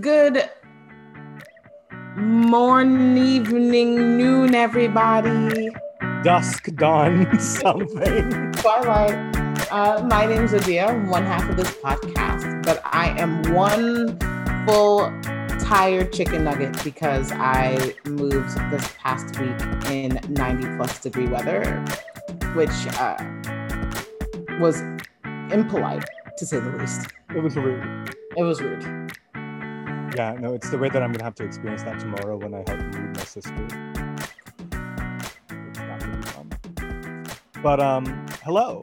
Good morning, evening, noon, everybody. Dusk, dawn, something. Twilight. Uh, my name's Adia, one half of this podcast, but I am one full tired chicken nugget because I moved this past week in 90 plus degree weather, which uh, was impolite to say the least. It was rude. It was rude. Yeah, no, it's the way that I'm gonna have to experience that tomorrow when I help move my sister. But um, hello.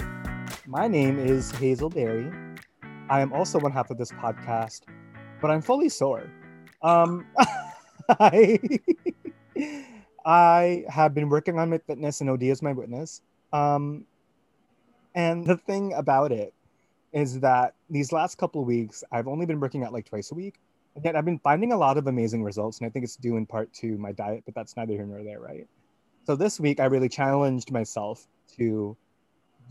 My name is Hazel Berry. I am also one half of this podcast, but I'm fully sore. Um, I I have been working on my fitness, and OD is my witness. Um, and the thing about it is that these last couple of weeks, I've only been working out like twice a week. And yet I've been finding a lot of amazing results. And I think it's due in part to my diet, but that's neither here nor there, right? So this week, I really challenged myself to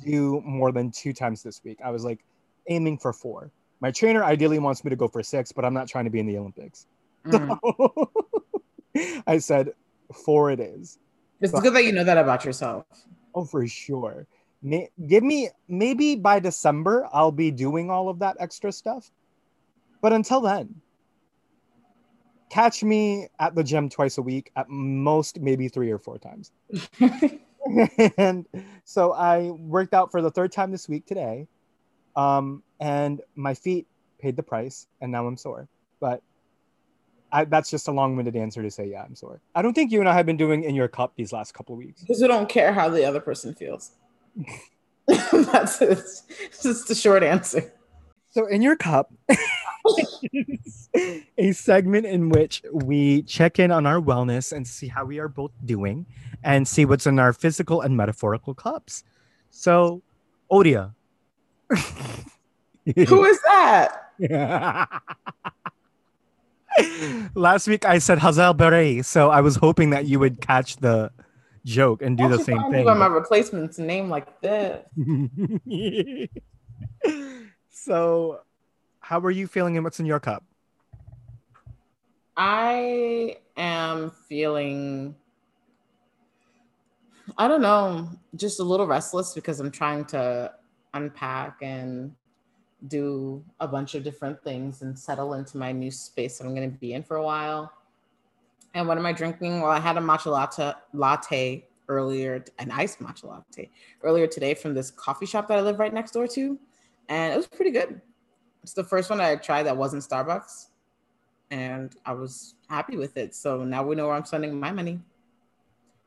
do more than two times this week. I was like aiming for four. My trainer ideally wants me to go for six, but I'm not trying to be in the Olympics. Mm. So I said four it is. It's good that you know that about yourself. Oh, for sure. May, give me maybe by December I'll be doing all of that extra stuff. But until then, catch me at the gym twice a week, at most maybe three or four times. and so I worked out for the third time this week today. Um, and my feet paid the price, and now I'm sore. But I, that's just a long-winded answer to say, yeah, I'm sore. I don't think you and I have been doing in your cup these last couple of weeks. Because we don't care how the other person feels. That's it. It's just the short answer. So, in your cup, a segment in which we check in on our wellness and see how we are both doing and see what's in our physical and metaphorical cups. So, Odia. Who is that? Last week I said Hazel Beret, so I was hoping that you would catch the joke and do Why the same thing. By my replacement's name like this. So, how are you feeling and what's in your cup? I am feeling, I don't know, just a little restless because I'm trying to unpack and do a bunch of different things and settle into my new space that I'm going to be in for a while. And what am I drinking? Well, I had a matcha latte, latte earlier, an iced matcha latte earlier today from this coffee shop that I live right next door to. And it was pretty good. It's the first one I tried that wasn't Starbucks. And I was happy with it. So now we know where I'm spending my money.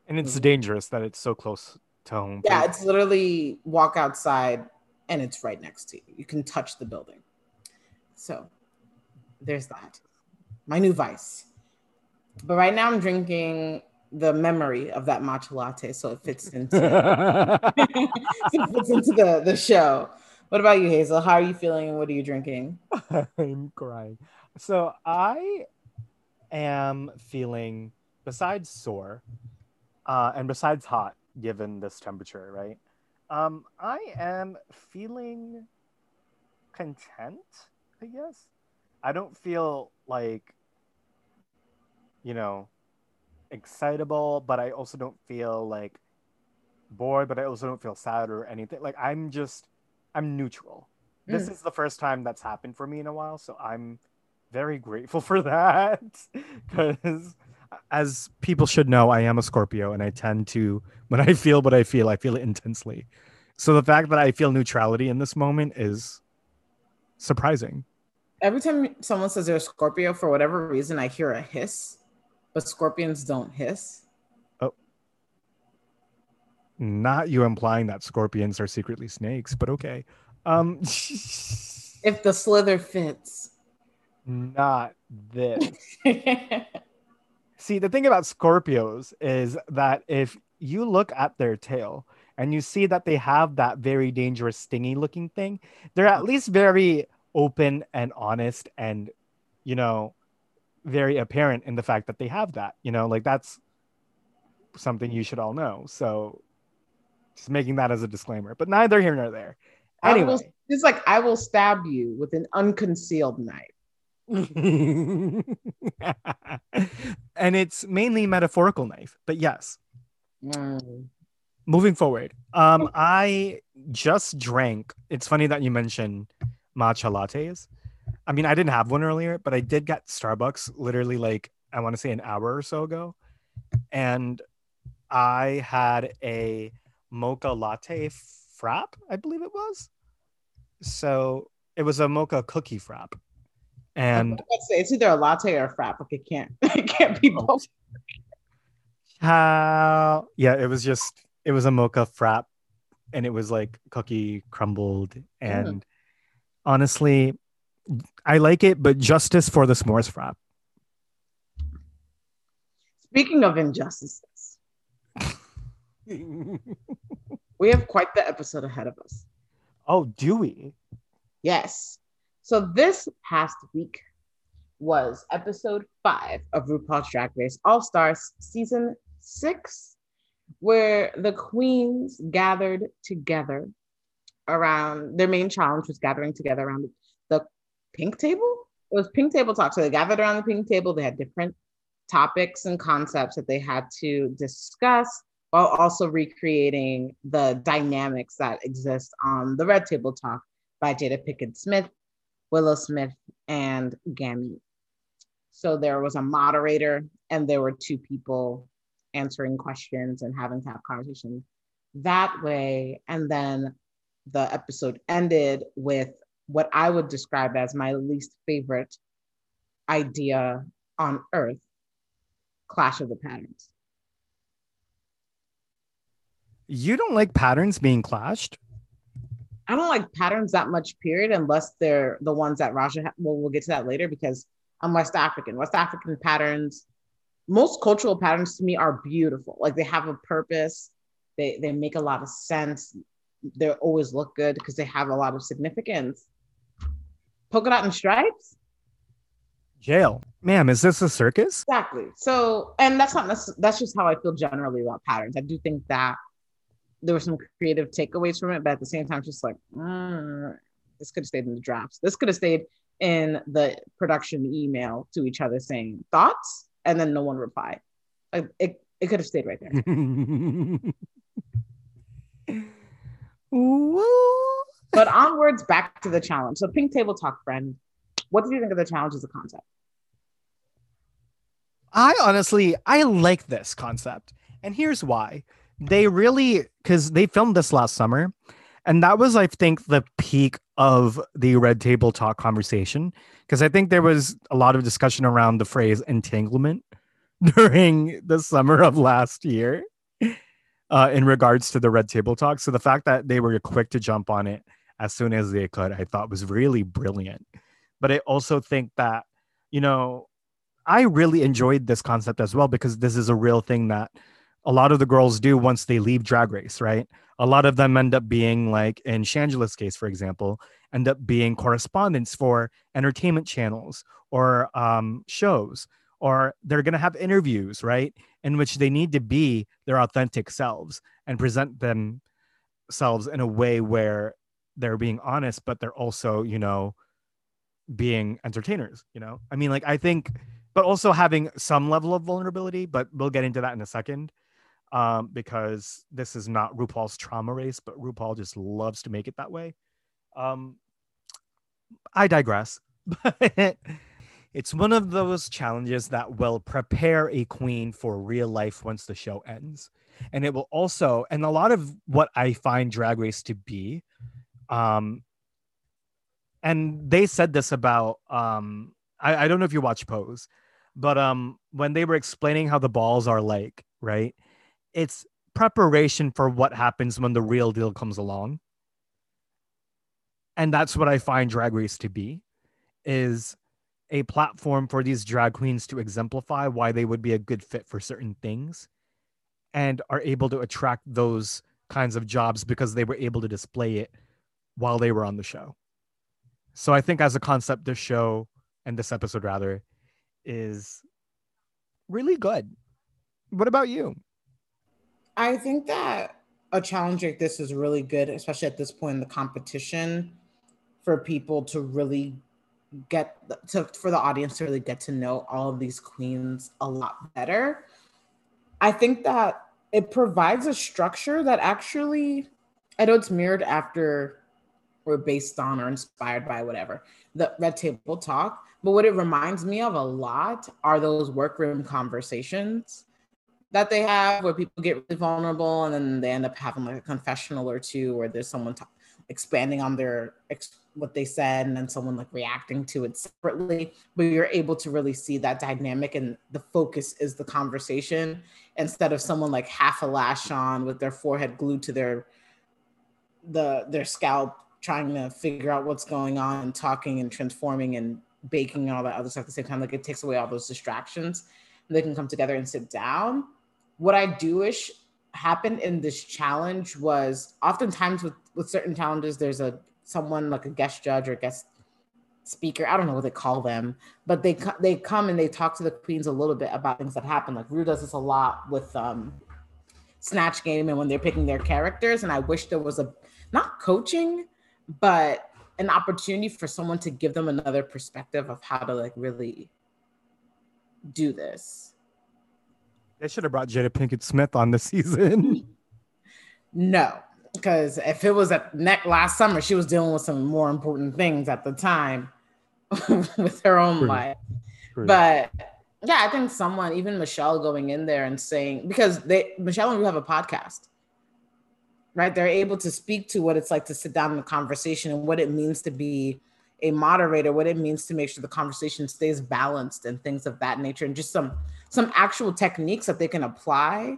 And it's mm. dangerous that it's so close to home. Yeah, it's literally walk outside and it's right next to you. You can touch the building. So there's that. My new vice. But right now I'm drinking the memory of that matcha latte, so it fits into it fits into the, the show. What about you, Hazel? How are you feeling and what are you drinking? I'm crying. So I am feeling, besides sore, uh, and besides hot, given this temperature, right? Um, I am feeling content, I guess. I don't feel like, you know, excitable, but I also don't feel like bored, but I also don't feel sad or anything. Like I'm just, I'm neutral. This Mm. is the first time that's happened for me in a while, so I'm very grateful for that. Because as people should know, I am a Scorpio, and I tend to, when I feel what I feel, I feel it intensely. So the fact that I feel neutrality in this moment is surprising. Every time someone says they're a Scorpio, for whatever reason, I hear a hiss, but scorpions don't hiss. Not you implying that scorpions are secretly snakes, but okay. Um, If the slither fits. not this. See, the thing about Scorpios is that if you look at their tail and you see that they have that very dangerous, stingy looking thing, they're at least very open and honest and, you know, very apparent in the fact that they have that. You know, like that's something you should all know. So just making that as a disclaimer, but neither here nor there. Anyway, will, it's like I will stab you with an unconcealed knife. and it's mainly metaphorical knife, but yes. Mm. Moving forward, um, I just drank. It's funny that you mentioned matcha lattes. I mean, I didn't have one earlier, but I did get Starbucks literally like I want to say an hour or so ago, and I had a mocha latte frap, I believe it was. So it was a mocha cookie frap, and it's either a latte or a frap. Like it can't, it can't be both. How? Yeah, it was just it was a mocha frap, and it was like cookie crumbled. And mm. honestly, I like it, but justice for the s'mores frap. Speaking of injustices, we have quite the episode ahead of us. Oh, do we? Yes. So this past week was episode five of RuPaul's Drag Race All Stars season six, where the queens gathered together around their main challenge was gathering together around the pink table. It was pink table talk. So they gathered around the pink table. They had different topics and concepts that they had to discuss while also recreating the dynamics that exist on the red table talk by Jada Pinkett Smith, Willow Smith, and Gammy. So there was a moderator and there were two people answering questions and having to have conversations that way. And then the episode ended with what I would describe as my least favorite idea on earth clash of the patterns. You don't like patterns being clashed? I don't like patterns that much, period, unless they're the ones that Ra'Jah, ha- well, we'll get to that later because I'm West African. West African patterns, most cultural patterns to me are beautiful. Like they have a purpose, they, they make a lot of sense. They always look good because they have a lot of significance. Polka dot and stripes, jail. Ma'am, is this a circus? Exactly. So, and that's not that's just how I feel generally about patterns. I do think that there were some creative takeaways from it, but at the same time, just like mm, this could have stayed in the drafts. This could have stayed in the production email to each other saying thoughts, and then no one replied. Like it, it could have stayed right there. but onwards, back to the challenge. So, Pink Table Talk, friend. What do you think of the challenge as a concept? I honestly, I like this concept, and here's why they really because they filmed this last summer and that was i think the peak of the red table talk conversation because i think there was a lot of discussion around the phrase entanglement during the summer of last year uh, in regards to the red table talk. So the fact that they were quick to jump on it as soon as they could i thought was really brilliant. But i also think that you know i really enjoyed this concept as well because this is a real thing that a lot of the girls do once they leave drag race, right? A lot of them end up being like in Shangela's case, for example, end up being correspondents for entertainment channels or um, shows, or they're going to have interviews, right? In which they need to be their authentic selves and present themselves in a way where they're being honest, but they're also, you know, being entertainers, you know? I mean, like, I think, but also having some level of vulnerability, but we'll get into that in a second um, because this is not RuPaul's trauma race, but RuPaul just loves to make it that way. Um, I digress. it's one of those challenges that will prepare a queen for real life once the show ends. And it will also, and a lot of what I find Drag Race to be, um, and they said this about, um, I, I don't know if you watch Pose, but um, when they were explaining how the balls are like, right? It's preparation for what happens when the real deal comes along. And that's what I find Drag Race to be is a platform for these drag queens to exemplify why they would be a good fit for certain things and are able to attract those kinds of jobs because they were able to display it while they were on the show. So I think as a concept this show and this episode rather is really good. What about you? I think that a challenge like this is really good, especially at this point in the competition, for people to really get to for the audience to really get to know all of these queens a lot better. I think that it provides a structure that actually I know it's mirrored after or based on or inspired by whatever the red table talk but what it reminds me of a lot are those workroom conversations that they have where people get really vulnerable and then they end up having like a confessional or two where there's someone t- expanding on their ex- what they said and then someone like reacting to it separately. But you're able to really see that dynamic and the focus is the conversation instead of someone like half a lash on with their forehead glued to their the their scalp trying to figure out what's going on and talking and transforming and baking and all that other stuff at the same time. Like it takes away all those distractions. And they can come together and sit down what I do wish happened in this challenge was oftentimes with with certain challenges, there's a someone like a guest judge or guest speaker. I don't know what they call them, but they they come and they talk to the queens a little bit about things that happen. Like Rue does this a lot with um, Snatch Game and when they're picking their characters. And I wish there was a not coaching, but an opportunity for someone to give them another perspective of how to like really do this. They should have brought Jada Pinkett Smith on the season. no, because if it was at neck last summer, she was dealing with some more important things at the time with her own True. life. True. But yeah, I think someone, even Michelle, going in there and saying because they Michelle and Rue have a podcast, right? They're able to speak to what it's like to sit down in a conversation and what it means to be a moderator, what it means to make sure the conversation stays balanced and things of that nature, and just some some actual techniques that they can apply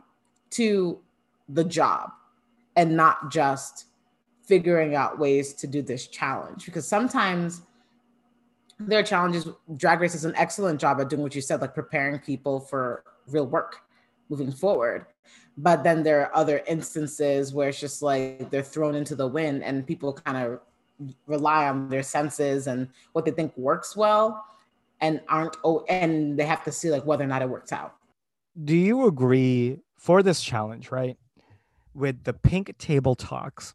to the job and not just figuring out ways to do this challenge. Because sometimes there are challenges drag race does an excellent job at doing what you said like preparing people for real work moving forward. But then there are other instances where it's just like they're thrown into the wind and people kind of rely on their senses and what they think works well and aren't oh and they have to see like whether or not it works out. Do you agree for this challenge right with the pink table talks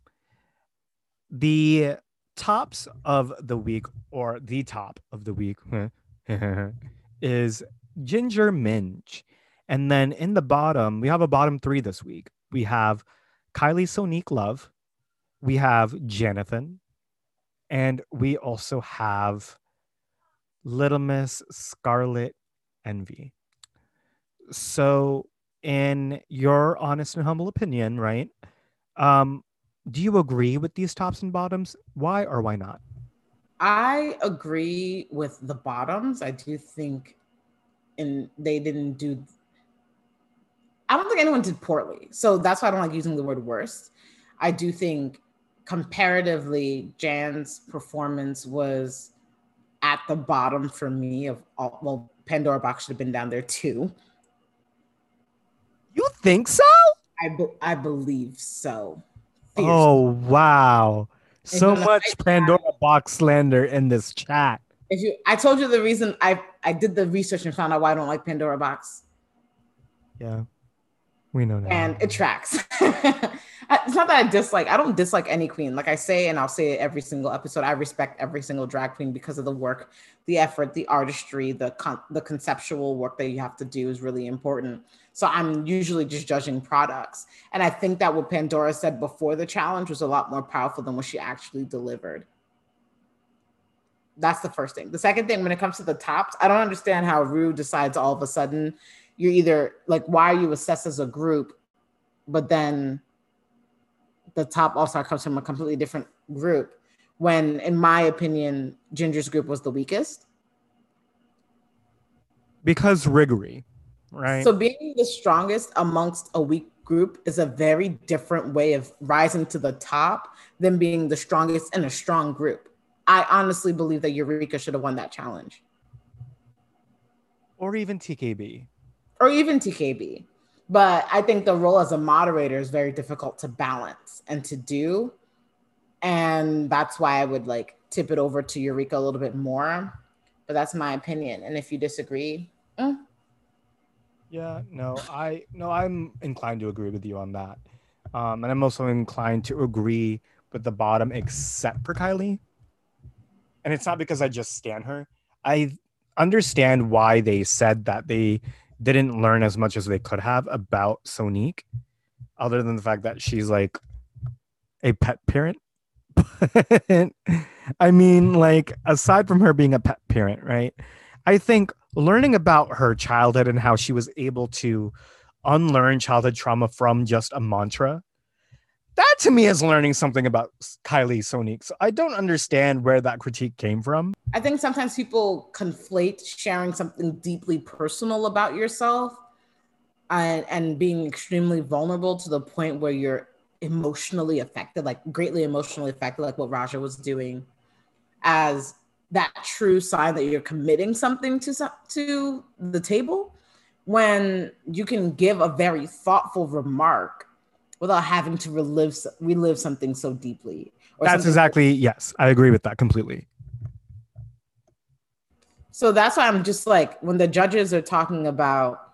the tops of the week or the top of the week is Ginger Minj. And then in the bottom we have a bottom three this week. We have kylie sonique love. We have jonathan and we also have Little Miss Scarlet Envy. So, in your honest and humble opinion, right? Um, do you agree with these tops and bottoms? Why or why not? I agree with the bottoms. I do think, and they didn't do. I don't think anyone did poorly, so that's why I don't like using the word worst. I do think comparatively, Jan's performance was at the bottom for me of all, well, Pandora Boxx should have been down there too. You think so? I, be- I believe so. Oh wow. So much Pandora Boxx slander in this chat. If you I told you the reason I I did the research and found out why I don't like Pandora Boxx. Yeah. We know now. And it tracks. it's not that I dislike. I don't dislike any queen. Like I say, and I'll say it every single episode. I respect every single drag queen because of the work, the effort, the artistry, the con- the conceptual work that you have to do is really important. So I'm usually just judging products, and I think that what Pandora said before the challenge was a lot more powerful than what she actually delivered. That's the first thing. The second thing, when it comes to the tops, I don't understand how Rue decides all of a sudden you're either like, why are you assessed as a group, but then the top all star comes from a completely different group. When, in my opinion, Ginger's group was the weakest. Because riggery, right? So being the strongest amongst a weak group is a very different way of rising to the top than being the strongest in a strong group. I honestly believe that Eureka should have won that challenge. Or even TKB. Or even TKB. But I think the role as a moderator is very difficult to balance and to do. And that's why I would like tip it over to Eureka a little bit more. But that's my opinion. And if you disagree, mm. yeah, no, I no, I'm inclined to agree with you on that. Um, and I'm also inclined to agree with the bottom, except for Kylie. and it's not because I just stand her. I understand why they said that they didn't learn as much as they could have about Sonique, other than the fact that she's like a pet parent. I mean, like, aside from her being a pet parent, right? I think learning about her childhood and how she was able to unlearn childhood trauma from just a mantra that to me is learning something about Kylie Sonique. So I don't understand where that critique came from. I think sometimes people conflate sharing something deeply personal about yourself and, and being extremely vulnerable to the point where you're emotionally affected, like greatly emotionally affected, like what Ra'Jah was doing, as that true sign that you're committing something to to the table when you can give a very thoughtful remark without having to relive relive something so deeply. that's exactly yes. I agree with that completely. So that's why I'm just like when the judges are talking about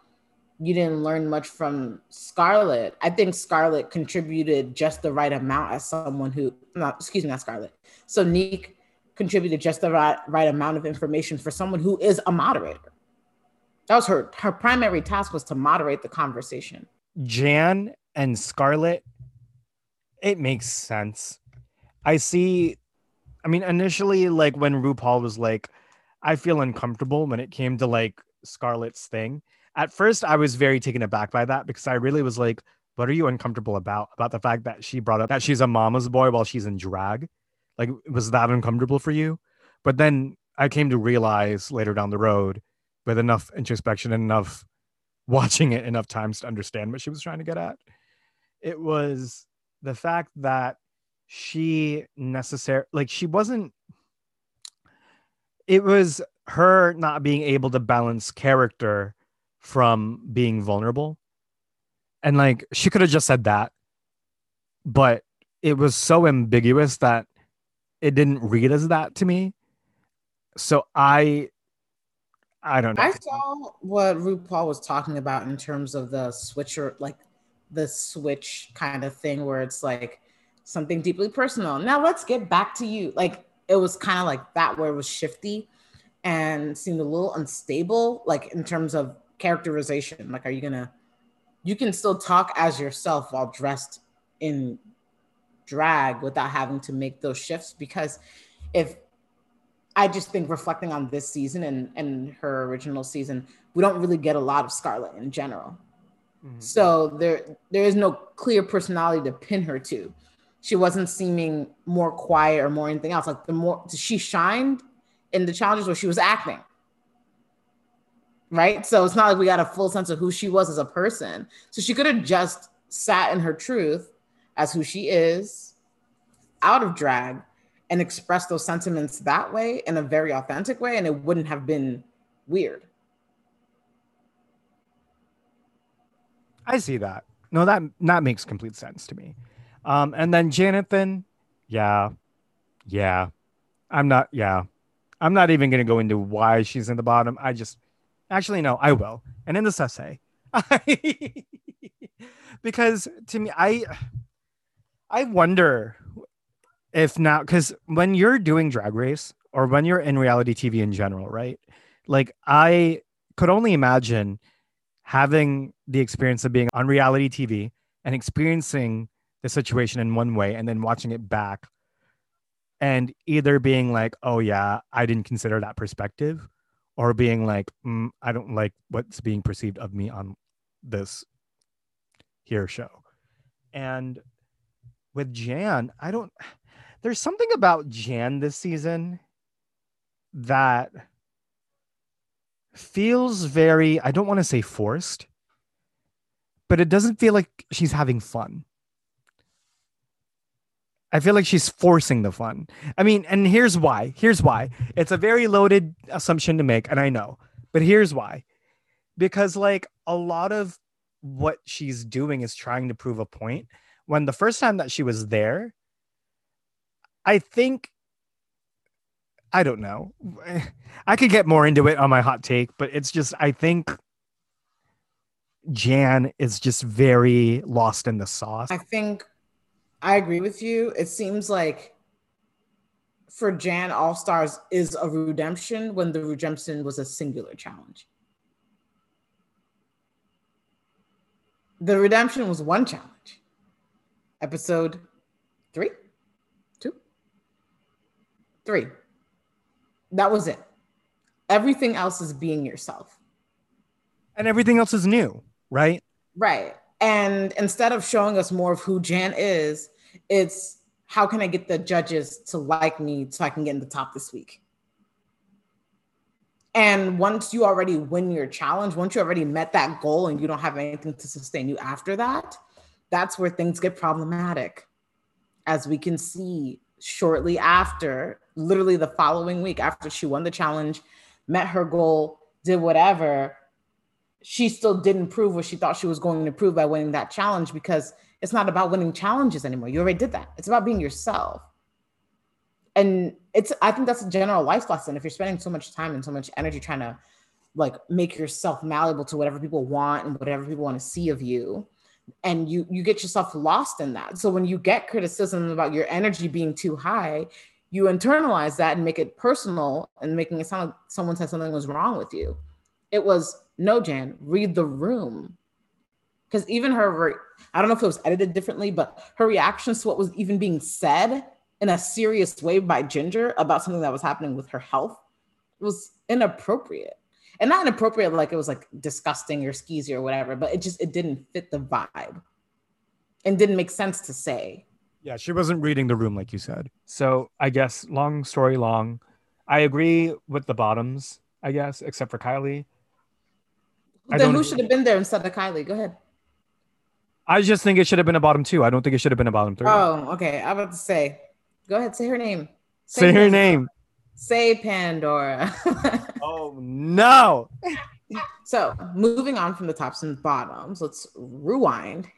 you didn't learn much from Scarlett. I think Scarlett contributed just the right amount as someone who not excuse me, not Scarlett. Sonique contributed just the right, right amount of information for someone who is a moderator. That was her her primary task was to moderate the conversation. Jan and Scarlet, it makes sense. I see. I mean, initially, like when RuPaul was like, I feel uncomfortable when it came to like Scarlet's thing. At first, I was very taken aback by that because I really was like, what are you uncomfortable about? About the fact that she brought up that she's a mama's boy while she's in drag? Like, was that uncomfortable for you? But then I came to realize later down the road, with enough introspection and enough watching it enough times to understand what she was trying to get at, it was the fact that she necessary like she wasn't it was her not being able to balance character from being vulnerable. And like she could have just said that but it was so ambiguous that it didn't read as that to me. So i i don't know. I saw what rupaul was talking about in terms of the switcher like the switch kind of thing where it's like something deeply personal. Now let's get back to you. Like it was kind of like that where it was shifty and seemed a little unstable, like in terms of characterization. Like, are you gonna you can still talk as yourself while dressed in drag without having to make those shifts because if I just think reflecting on this season and, and her original season, we don't really get a lot of Scarlett in general. Mm-hmm. So there there is no clear personality to pin her to. She wasn't seeming more quiet or more anything else. Like the more she shined in the challenges where she was acting. Right. So it's not like we got a full sense of who she was as a person. So she could have just sat in her truth as who she is out of drag and expressed those sentiments that way in a very authentic way. And it wouldn't have been weird. I see that. No, that that makes complete sense to me. Um, and then Jonathan, yeah, yeah, I'm not. Yeah, I'm not even gonna go into why she's in the bottom. I just, actually, no, I will. And in this essay, because to me, I, I wonder if now, because when you're doing Drag Race or when you're in reality TV in general, right? Like I could only imagine having the experience of being on reality TV and experiencing the situation in one way and then watching it back and either being like, oh, yeah, I didn't consider that perspective, or being like, mm, I don't like what's being perceived of me on this here show. And with Jan, I don't, there's something about Jan this season that feels very, I don't want to say forced, but it doesn't feel like she's having fun. I feel like she's forcing the fun. I mean, and here's why. Here's why. It's a very loaded assumption to make, and I know, but here's why. Because, like, a lot of what she's doing is trying to prove a point. When the first time that she was there, I think I don't know. I could get more into it on my hot take, but it's just I think Jan is just very lost in the sauce. I think I agree with you. It seems like for Jan All Stars is a redemption when the redemption was a singular challenge. The redemption was one challenge. Episode three, two, three. That was it. Everything else is being yourself. And everything else is new, right? Right. And instead of showing us more of who Jan is, it's how can I get the judges to like me so I can get in the top this week? And once you already win your challenge, once you already met that goal and you don't have anything to sustain you after that, that's where things get problematic. As we can see shortly after, literally the following week after she won the challenge, met her goal, did whatever, she still didn't prove what she thought she was going to prove by winning that challenge because it's not about winning challenges anymore. You already did that. It's about being yourself. And it's I think that's a general life lesson. If you're spending so much time and so much energy trying to like make yourself malleable to whatever people want and whatever people want to see of you, and you you get yourself lost in that. So when you get criticism about your energy being too high, you internalize that and make it personal and making it sound like someone said something was wrong with you. It was no, Jan, read the room because even her i don't know if it was edited differently but her reactions to what was even being said in a serious way by ginger about something that was happening with her health was inappropriate and not inappropriate like it was like disgusting or skeezy or whatever but it just it didn't fit the vibe and didn't make sense to say yeah she wasn't reading the room like you said so i guess long story long i agree with the bottoms i guess except for kylie then who should have been there instead of kylie go ahead I just think it should have been a bottom two. I don't think it should have been a bottom three. Oh, okay. I was about to say, go ahead, say her name. Say, say her Pandora. name. Say Pandora. oh no. so moving on from the tops and bottoms, let's rewind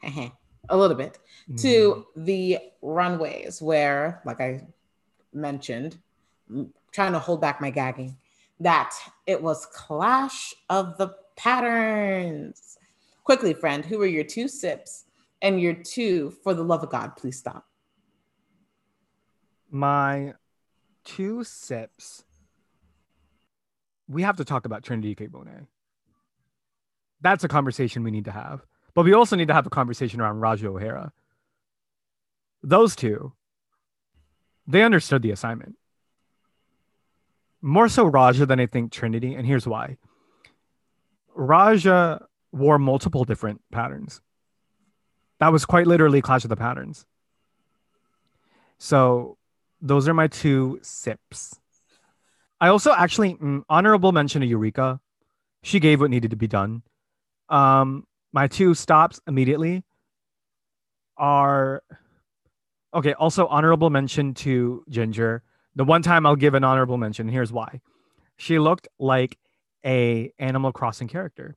a little bit to mm. the runways where, like I mentioned, trying to hold back my gagging, that it was Clash of the Patterns Quickly, friend, who are your two sips and your two, for the love of God, please stop? My two sips. We have to talk about Trinity K. Bonet. That's a conversation we need to have. But we also need to have a conversation around Ra'Jah O'Hara. Those two, they understood the assignment. More so Ra'Jah than I think Trinity. And here's why. Ra'Jah wore multiple different patterns. That was quite literally Clash of the Patterns. So those are my two sips. I also actually mm, honorable mention to Eureka. She gave what needed to be done. Um, my two stops immediately are okay. Also, honorable mention to Ginger. The one time I'll give an honorable mention. Here's why: she looked like a Animal Crossing character.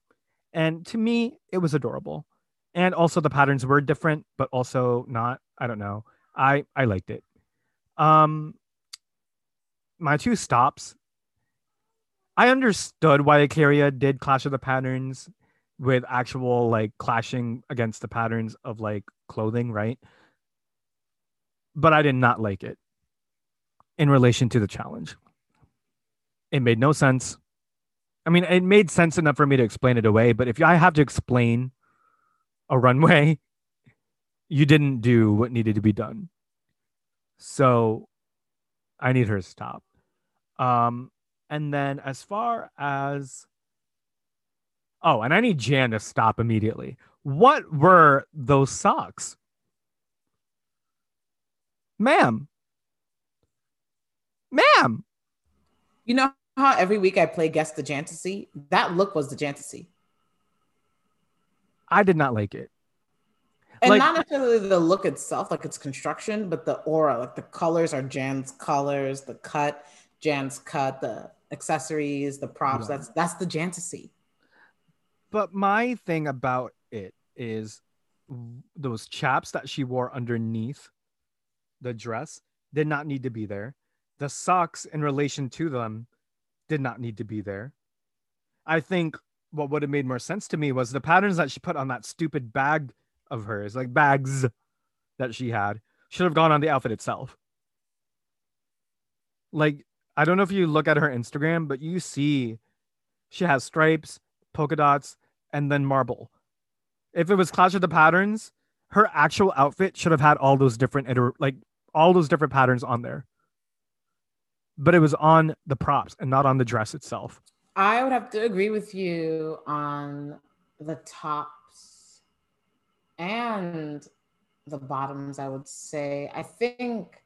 And to me, it was adorable. And also the patterns were different, but also not. I don't know. I I liked it. Um my two stops. I understood why A'keria did Clash of the Patterns with actual like clashing against the patterns of like clothing, right? But I did not like it in relation to the challenge. It made no sense. I mean, it made sense enough for me to explain it away, but if I have to explain a runway, you didn't do what needed to be done. So I need her to stop. Um, and then as far as oh, and I need Jan to stop immediately. What were those socks? Ma'am. Ma'am. You know how every week I play Guess the Jantasy? That look was the Jantasy. I did not like it. And like, not necessarily the look itself, like its construction, but the aura, like the colors are Jan's colors, the cut, Jan's cut, the accessories, the props. Yeah. That's that's the Jantasy. But my thing about it is those chaps that she wore underneath the dress did not need to be there. The socks in relation to them did not need to be there. I think what would have made more sense to me was the patterns that she put on that stupid bag of hers, like bags that she had, should have gone on the outfit itself. Like, I don't know if you look at her Instagram, but you see she has stripes, polka dots, and then marble. If it was Clash of the Patterns, her actual outfit should have had all those different iter- like all those different patterns on there. But it was on the props and not on the dress itself. I would have to agree with you on the tops and the bottoms, I would say. I think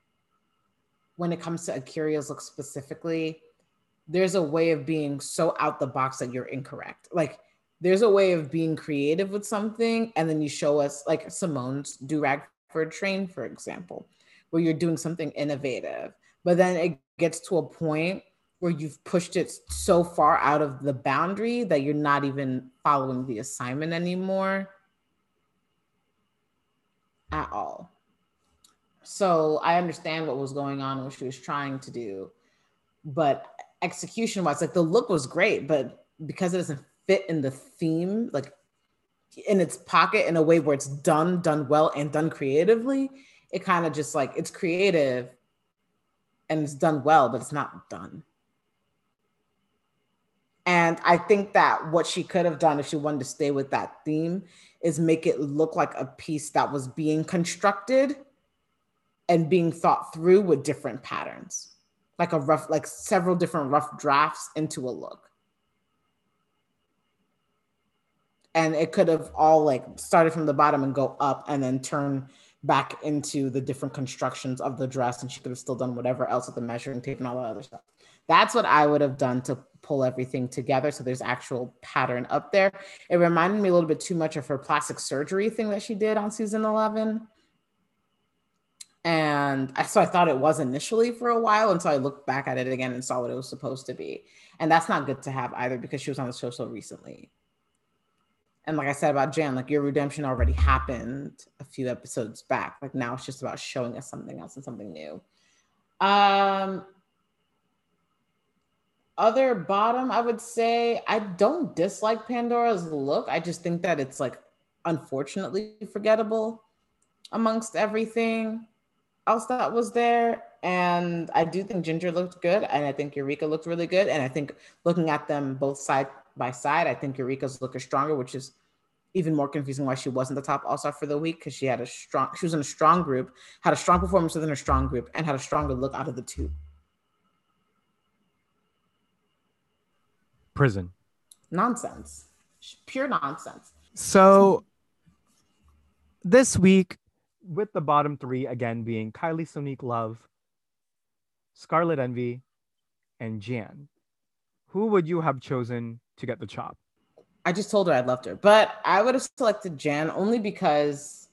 when it comes to A'keria's look specifically, there's a way of being so out the box that you're incorrect. Like there's a way of being creative with something, and then you show us like Simone's do rag for a train, for example, where you're doing something innovative, but then it gets to a point where you've pushed it so far out of the boundary that you're not even following the assignment anymore at all. So I understand what was going on, what she was trying to do, but execution wise, like the look was great, but because it doesn't fit in the theme, like in its pocket in a way where it's done, done well, and done creatively, it kind of just like it's creative and it's done well, but it's not done. And I think that what she could have done if she wanted to stay with that theme is make it look like a piece that was being constructed and being thought through with different patterns, like a rough, like several different rough drafts into a look. And it could have all like started from the bottom and go up and then turn back into the different constructions of the dress. And she could have still done whatever else with the measuring tape and all that other stuff. That's what I would have done to pull everything together. So there's actual pattern up there. It reminded me a little bit too much of her plastic surgery thing that she did on season 11. And so I thought it was initially for a while until I looked back at it again and saw what it was supposed to be. And that's not good to have either because she was on the show so recently. And like I said about Jan, like your redemption already happened a few episodes back. Like now it's just about showing us something else and something new. Um, other bottom, I would say I don't dislike Pandora's look. I just think that it's like unfortunately forgettable amongst everything else that was there. And I do think Ginger looked good. And I think Eureka looked really good. And I think looking at them both side by side, I think Eureka's look is stronger, which is even more confusing why she wasn't the top all-star for the week because she had a strong she was in a strong group had a strong performance within a strong group and had a stronger look out of the two prison. Nonsense. Pure nonsense. So this week, with the bottom three again being Kylie Sonique Love, Scarlet Envy, and Jan, who would you have chosen to get the chop? I just told her I loved her, but I would have selected Jan only because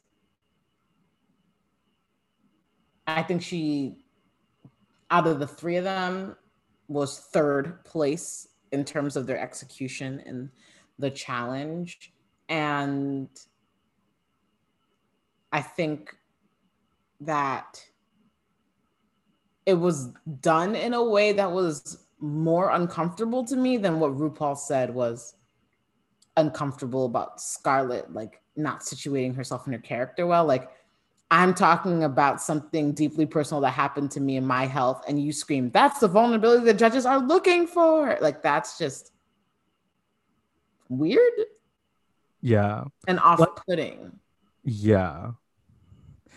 I think she, out of the three of them, was third place in terms of their execution and the challenge. And I think that it was done in a way that was more uncomfortable to me than what RuPaul said was uncomfortable about Scarlett, like not situating herself in her character well. Like, I'm talking about something deeply personal that happened to me in my health, and you scream, That's the vulnerability the judges are looking for. Like, that's just weird. Yeah. And off putting. Yeah.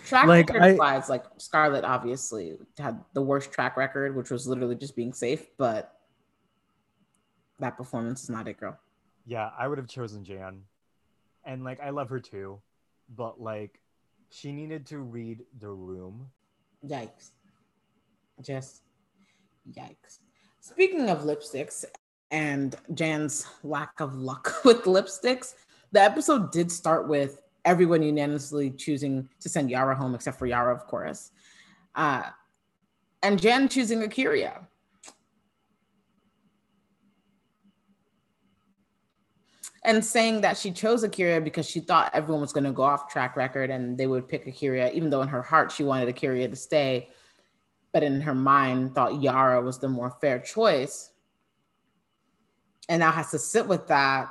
Track like, record wise, like Scarlet obviously had the worst track record, which was literally just being safe, but that performance is not it, girl. Yeah, I would have chosen Jan. And like I love her too, but like she needed to read the room. Yikes. Just yikes. Speaking of lipsticks and Jan's lack of luck with lipsticks, the episode did start with everyone unanimously choosing to send Yara home, except for Yara, of course. Uh, and Jan choosing A'keria. And saying that she chose A'keria because she thought everyone was going to go off track record and they would pick A'keria, even though in her heart she wanted A'keria to stay, but in her mind thought Yara was the more fair choice. And now has to sit with that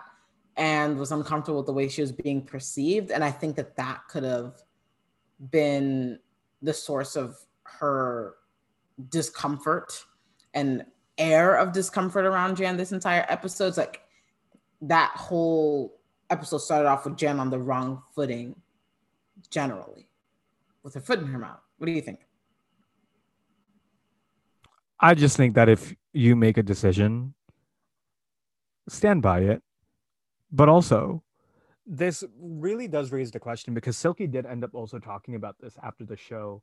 and was uncomfortable with the way she was being perceived. And I think that that could have been the source of her discomfort and air of discomfort around Jan this entire episode. It's like that whole episode started off with Jan on the wrong footing, generally, with her foot in her mouth. What do you think? I just think that if you make a decision, stand by it. But also, this really does raise the question because Silky did end up also talking about this after the show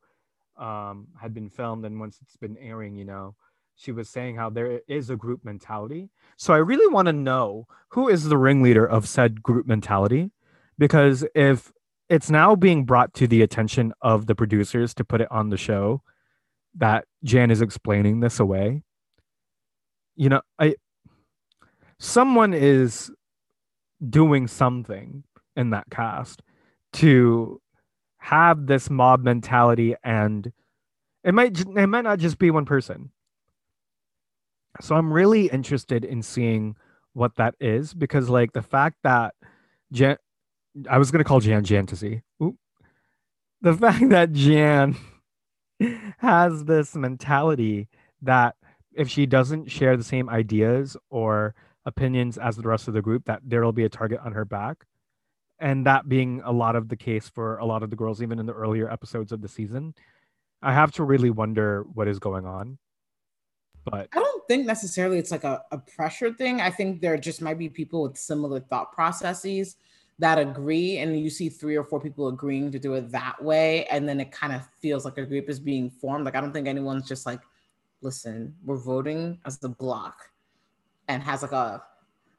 um, had been filmed and once it's been airing, you know, she was saying how there is a group mentality. So I really want to know who is the ringleader of said group mentality because if it's now being brought to the attention of the producers to put it on the show that Jan is explaining this away, you know, I someone is doing something in that cast to have this mob mentality and it might it might not just be one person so i'm really interested in seeing what that is because like the fact that jan i was going to call jan jantasy the fact that jan has this mentality that if she doesn't share the same ideas or opinions as the rest of the group that there will be a target on her back. And that being a lot of the case for a lot of the girls even in the earlier episodes of the season i have to really wonder what is going on but i don't think necessarily it's like a, a pressure thing i think there just might be people with similar thought processes that agree and you see three or four people agreeing to do it that way and then it kind of feels like a group is being formed like i don't think anyone's just like listen we're voting as the block and has like a,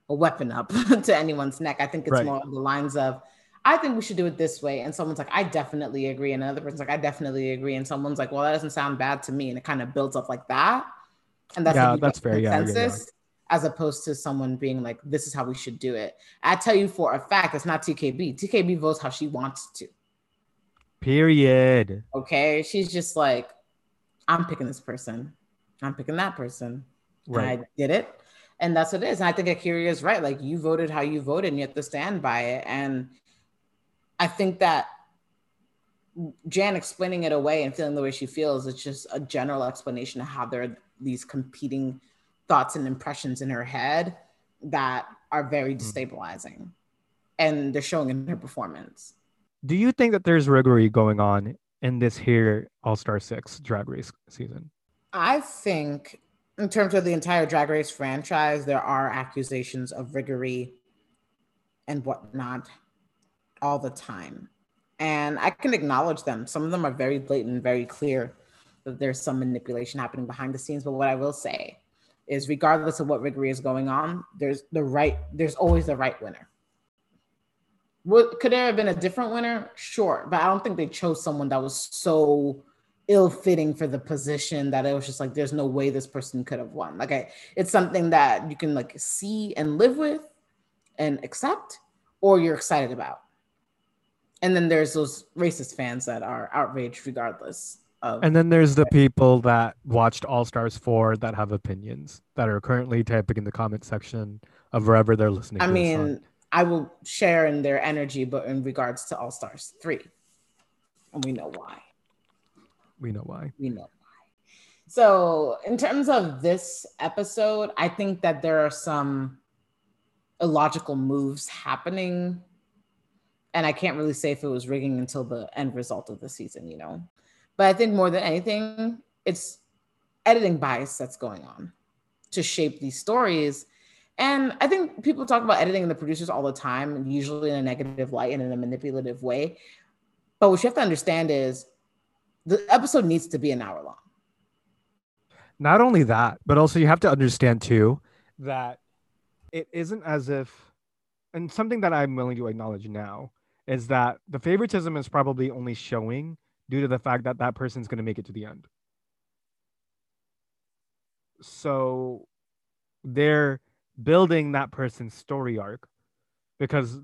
a weapon up to anyone's neck. I think it's right. more on the lines of, I think we should do it this way. And someone's like, I definitely agree. And another person's like, I definitely agree. And someone's like, well, that doesn't sound bad to me. And it kind of builds up like that. And that's yeah, that's fair. Consensus, yeah, yeah, as opposed to someone being like, this is how we should do it. I tell you for a fact, it's not TKB. TKB votes how she wants to. Period. Okay. She's just like, I'm picking this person. I'm picking that person. Right. And I did it and that's what it is. And I think A'keria is right. Like you voted how you voted, and you have to stand by it. And I think that Jan explaining it away and feeling the way she feels, it's just a general explanation of how there are these competing thoughts and impressions in her head that are very mm-hmm. destabilizing. And they're showing in her performance. Do you think that there's riggery going on in this here All Star Six drag race season? I think in terms of the entire Drag Race franchise, there are accusations of riggery and whatnot all the time. And I can acknowledge them. Some of them are very blatant, very clear that there's some manipulation happening behind the scenes. But what I will say is regardless of what riggery is going on, there's the right, there's always the right winner. Could there have been a different winner? Sure. But I don't think they chose someone that was so ill fitting for the position that it was just like there's no way this person could have won. Like I, it's something that you can like see and live with and accept, or you're excited about. And then there's those racist fans that are outraged regardless. Of- and then there's the people that watched All Stars 4 that have opinions that are currently typing in the comment section of wherever they're listening. I mean, I will share in their energy, but in regards to All Stars 3. And we know why. We know why. We know why. So, in terms of this episode, I think that there are some illogical moves happening. And I can't really say if it was rigging until the end result of the season, you know. But I think more than anything, it's editing bias that's going on to shape these stories. And I think people talk about editing and the producers all the time, usually in a negative light and in a manipulative way. But what you have to understand is the episode needs to be an hour long. Not only that, but also you have to understand too that it isn't as if, and something that I'm willing to acknowledge now is that the favoritism is probably only showing due to the fact that that person's going to make it to the end. So they're building that person's story arc because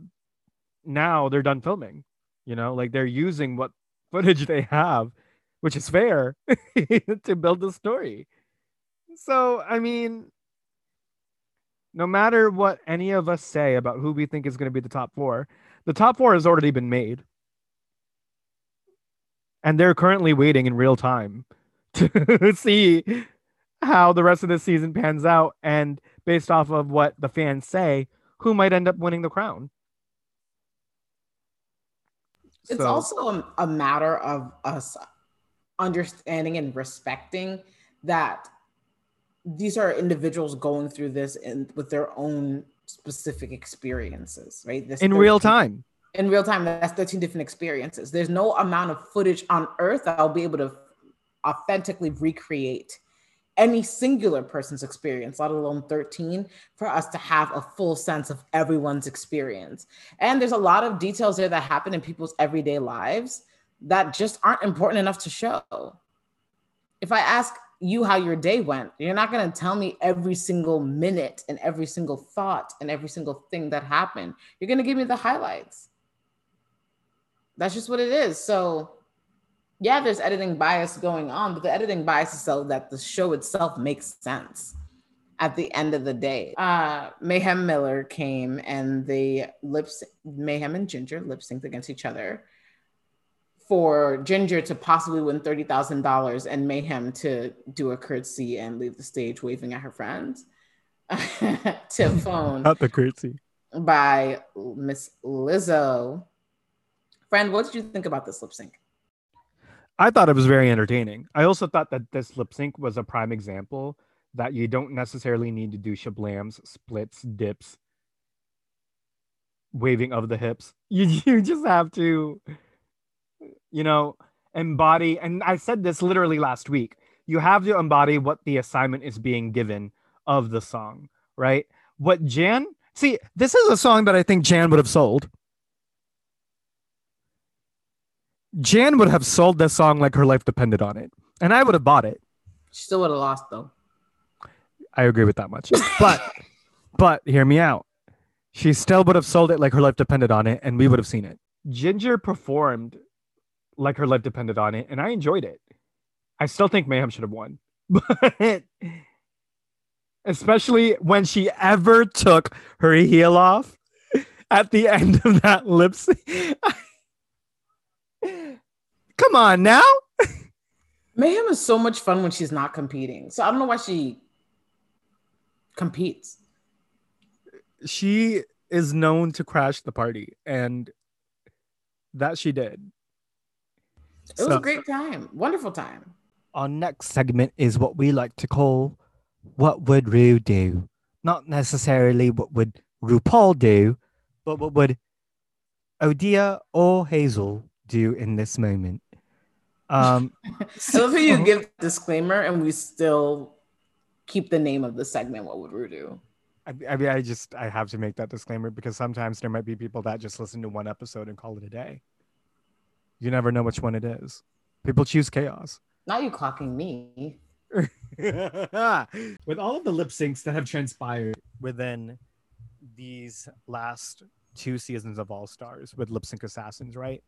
now they're done filming. You know, like they're using what footage they have which is fair to build the story. So, I mean, no matter what any of us say about who we think is going to be the top four, the top four has already been made. And they're currently waiting in real time to see how the rest of the season pans out and based off of what the fans say, who might end up winning the crown. It's so, also a, a matter of us understanding and respecting that these are individuals going through this and with their own specific experiences, right? This in real time. In real time, that's 13 different experiences. There's no amount of footage on earth I'll be able to authentically recreate any singular person's experience, let alone 13, for us to have a full sense of everyone's experience. And there's a lot of details there that happen in people's everyday lives that just aren't important enough to show. If I ask you how your day went, you're not going to tell me every single minute and every single thought and every single thing that happened. You're going to give me the highlights. That's just what it is. So, yeah, there's editing bias going on, but the editing bias is so that the show itself makes sense at the end of the day. Uh, Mayhem Miller came and the lips Mayhem and Ginger lip synced against each other for Ginger to possibly win thirty thousand dollars and Mayhem to do a curtsy and leave the stage waving at her friends. to phone not the curtsy by Miss Lizzo. Friend, what did you think about this lip sync? I thought it was very entertaining. I also thought that this lip sync was a prime example that you don't necessarily need to do shablams, splits, dips, waving of the hips. You you just have to, you know, embody. And I said this literally last week. You have to embody what the assignment is being given of the song, right? What Jan see, this is a song that I think Jan would have sold. Jan would have sold that song like her life depended on it, and I would have bought it. She still would have lost though. I agree with that much, but but hear me out. She still would have sold it like her life depended on it, and we would have seen it. Ginger performed like her life depended on it, and I enjoyed it. I still think Mayhem should have won, but especially when she ever took her heel off at the end of that lip sync. Come on now. Mayhem is so much fun when she's not competing. So I don't know why she competes. She is known to crash the party, and that she did. It so, was a great time, wonderful time. Our next segment is what we like to call What Would Ru Do? Not necessarily what would RuPaul do, but what would Odia or Hazel do in this moment? Um, so if you give disclaimer and we still keep the name of the segment, what would we do? I, I mean, I just I have to make that disclaimer because sometimes there might be people that just listen to one episode and call it a day. You never know which one it is. People choose chaos. Not you clocking me. With all of the lip syncs that have transpired within these last two seasons of All Stars with Lip Sync Assassins, right?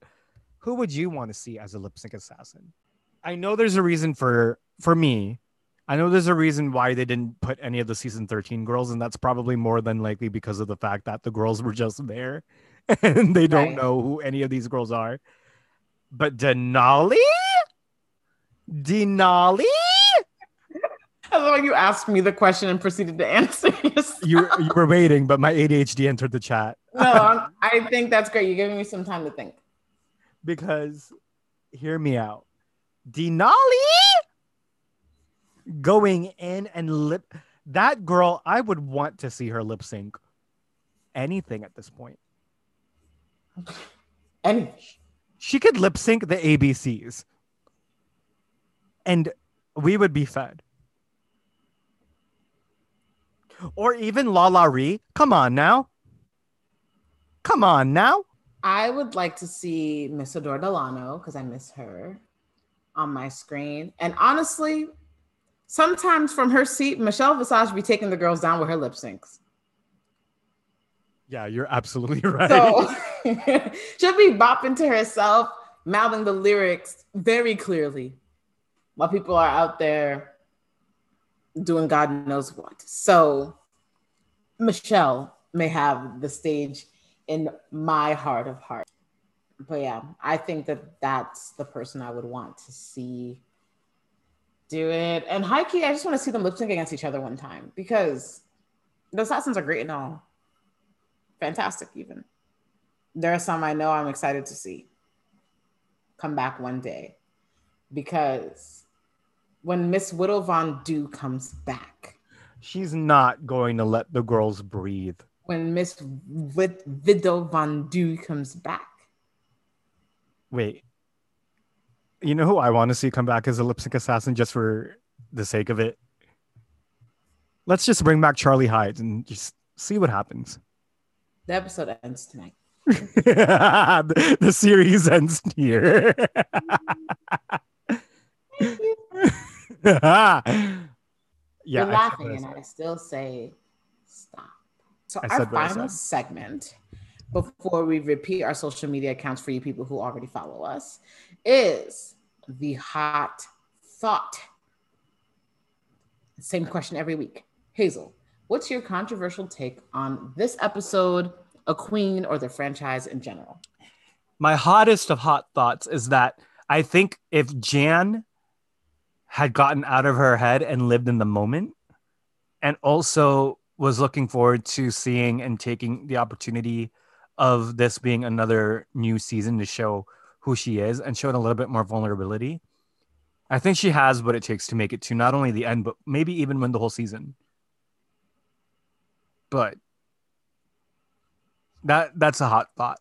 Who would you want to see as a lip sync assassin? I know there's a reason for for me. I know there's a reason why they didn't put any of the season 13 girls, and that's probably more than likely because of the fact that the girls were just there and they don't right. know who any of these girls are. But Denali? Denali? I love you asked me the question and proceeded to answer. you you were waiting, but my ADHD entered the chat. no, I think that's great. You're giving me some time to think because hear me out. Denali going in and lip that girl, I would want to see her lip sync anything at this point. And she could lip sync the ABCs. And we would be fed. Or even LaLa Ri. Come on now. Come on now. I would like to see Miss Adore Delano because I miss her on my screen. And honestly, sometimes from her seat, Michelle Visage be taking the girls down with her lip syncs. Yeah, you're absolutely right. So she'll be bopping to herself, mouthing the lyrics very clearly while people are out there doing God knows what. So Michelle may have the stage in my heart of heart. But yeah, I think that that's the person I would want to see do it. And key, I just want to see them lip sync against each other one time because the assassins are great and all. Fantastic, even. There are some I know I'm excited to see come back one day because when Miss Widow Von'Du comes back, she's not going to let the girls breathe. When Miss Vidal Van Du comes back. Wait, you know who I want to see come back as a lip sync assassin just for the sake of it? Let's just bring back Charlie Hyde and just see what happens. The episode ends tonight. the, the series ends here. yeah, You're laughing, and I still say. So I our final segment before we repeat our social media accounts for you people who already follow us is the hot thought. Same question every week. Hazel, what's your controversial take on this episode, a queen, or the franchise in general? My hottest of hot thoughts is that I think if Jan had gotten out of her head and lived in the moment, and also was looking forward to seeing and taking the opportunity of this being another new season to show who she is and showing a little bit more vulnerability. I think she has what it takes to make it to not only the end, but maybe even win the whole season. But that that's a hot thought.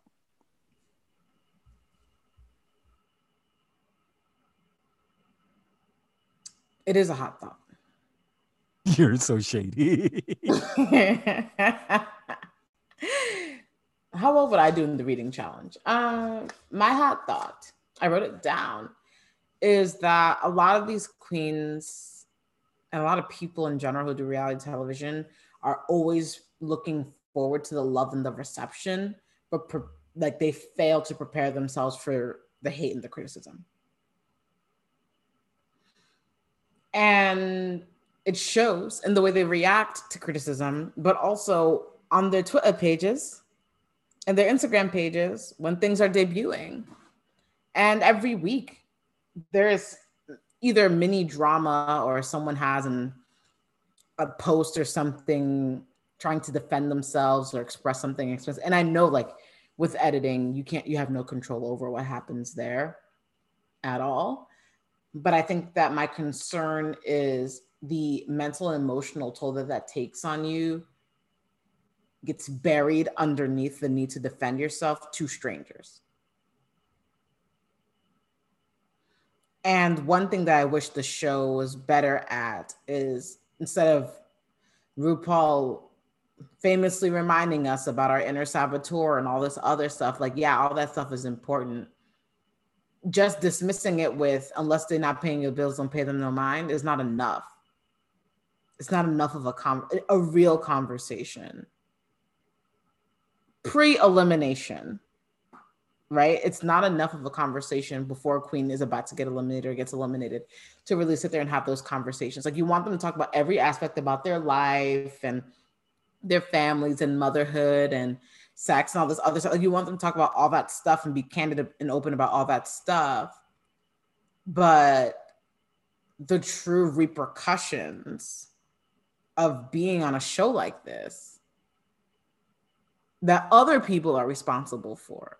It is a hot thought. You're so shady. how well would I do in the reading challenge? Uh, my hot thought, I wrote it down, is that a lot of these queens and a lot of people in general who do reality television are always looking forward to the love and the reception, but pre- like they fail to prepare themselves for the hate and the criticism. And it shows in the way they react to criticism, but also on their Twitter pages and their Instagram pages when things are debuting. And every week there's either mini drama or someone has an, a post or something trying to defend themselves or express something. And I know like with editing, you can't, you have no control over what happens there at all. But I think that my concern is the mental and emotional toll that that takes on you gets buried underneath the need to defend yourself to strangers. And one thing that I wish the show was better at is instead of RuPaul famously reminding us about our inner saboteur and all this other stuff, like, yeah, all that stuff is important. Just dismissing it with, unless they're not paying your bills, don't pay them no mind, is not enough. It's not enough of a, com- a real conversation. Pre-elimination right? It's not enough of a conversation before queen is about to get eliminated or gets eliminated to really sit there and have those conversations. Like you want them to talk about every aspect about their life and their families and motherhood and sex and all this other stuff. Like you want them to talk about all that stuff and be candid and open about all that stuff. But the true repercussions of being on a show like this that other people are responsible for.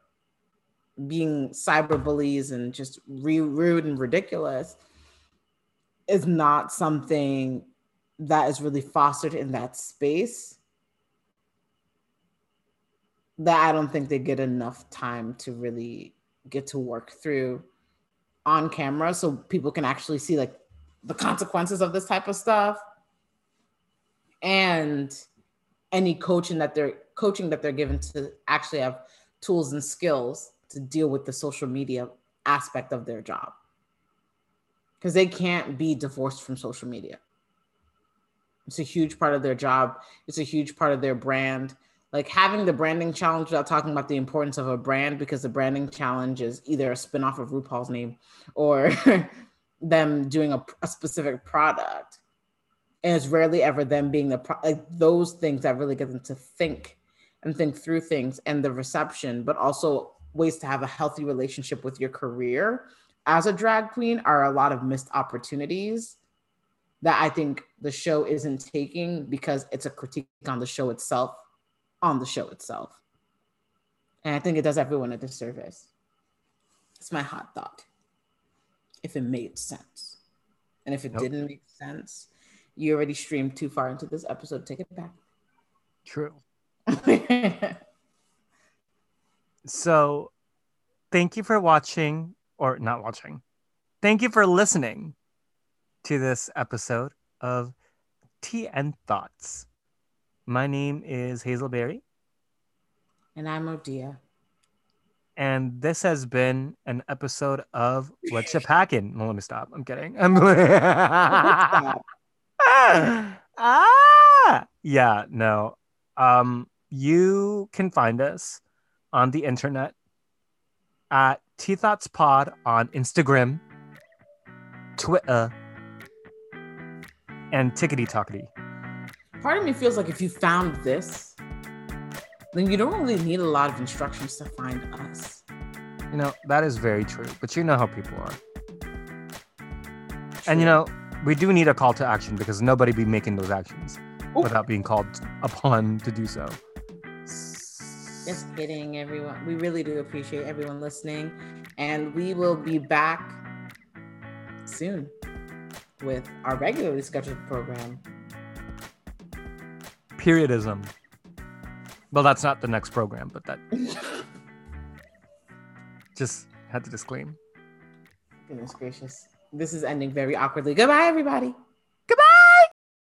Being cyber bullies and just re- rude and ridiculous is not something that is really fostered in that space that I don't think they get enough time to really get to work through on camera so people can actually see like the consequences of this type of stuff and any coaching that they're coaching that they're given to actually have tools and skills to deal with the social media aspect of their job. Because they can't be divorced from social media. It's a huge part of their job. It's a huge part of their brand. Like having the branding challenge without talking about the importance of a brand because the branding challenge is either a spin-off of rupaul's name or them doing a, a specific product and it's rarely ever them being the pro- like those things that really get them to think and think through things and the reception but also ways to have a healthy relationship with your career as a drag queen are a lot of missed opportunities that I think the show isn't taking because it's a critique on the show itself, on the show itself. And I think it does everyone a disservice. It's my hot thought. If it made sense. And if it nope. didn't make sense, you already streamed too far into this episode. Take it back. True. so thank you for watching or not watching. Thank you for listening to this episode of Tea and Thoughts. My name is Hazelberry. And I'm Odia. And this has been an episode of What's You Packing. No, let me stop. I'm kidding. I'm ah, yeah, no. Um, you can find us on the internet at T Thoughts Pod on Instagram, Twitter, and Tickety Tockety. Part of me feels like if you found this, then you don't really need a lot of instructions to find us. You know, that is very true, but you know how people are. True. And you know, we do need a call to action because nobody be making those actions Ooh. without being called upon to do so. Just kidding, everyone. We really do appreciate everyone listening. And we will be back soon with our regularly scheduled program. Periodism. Well, that's not the next program, but that just had to disclaim. Goodness gracious. This is ending very awkwardly. Goodbye, everybody.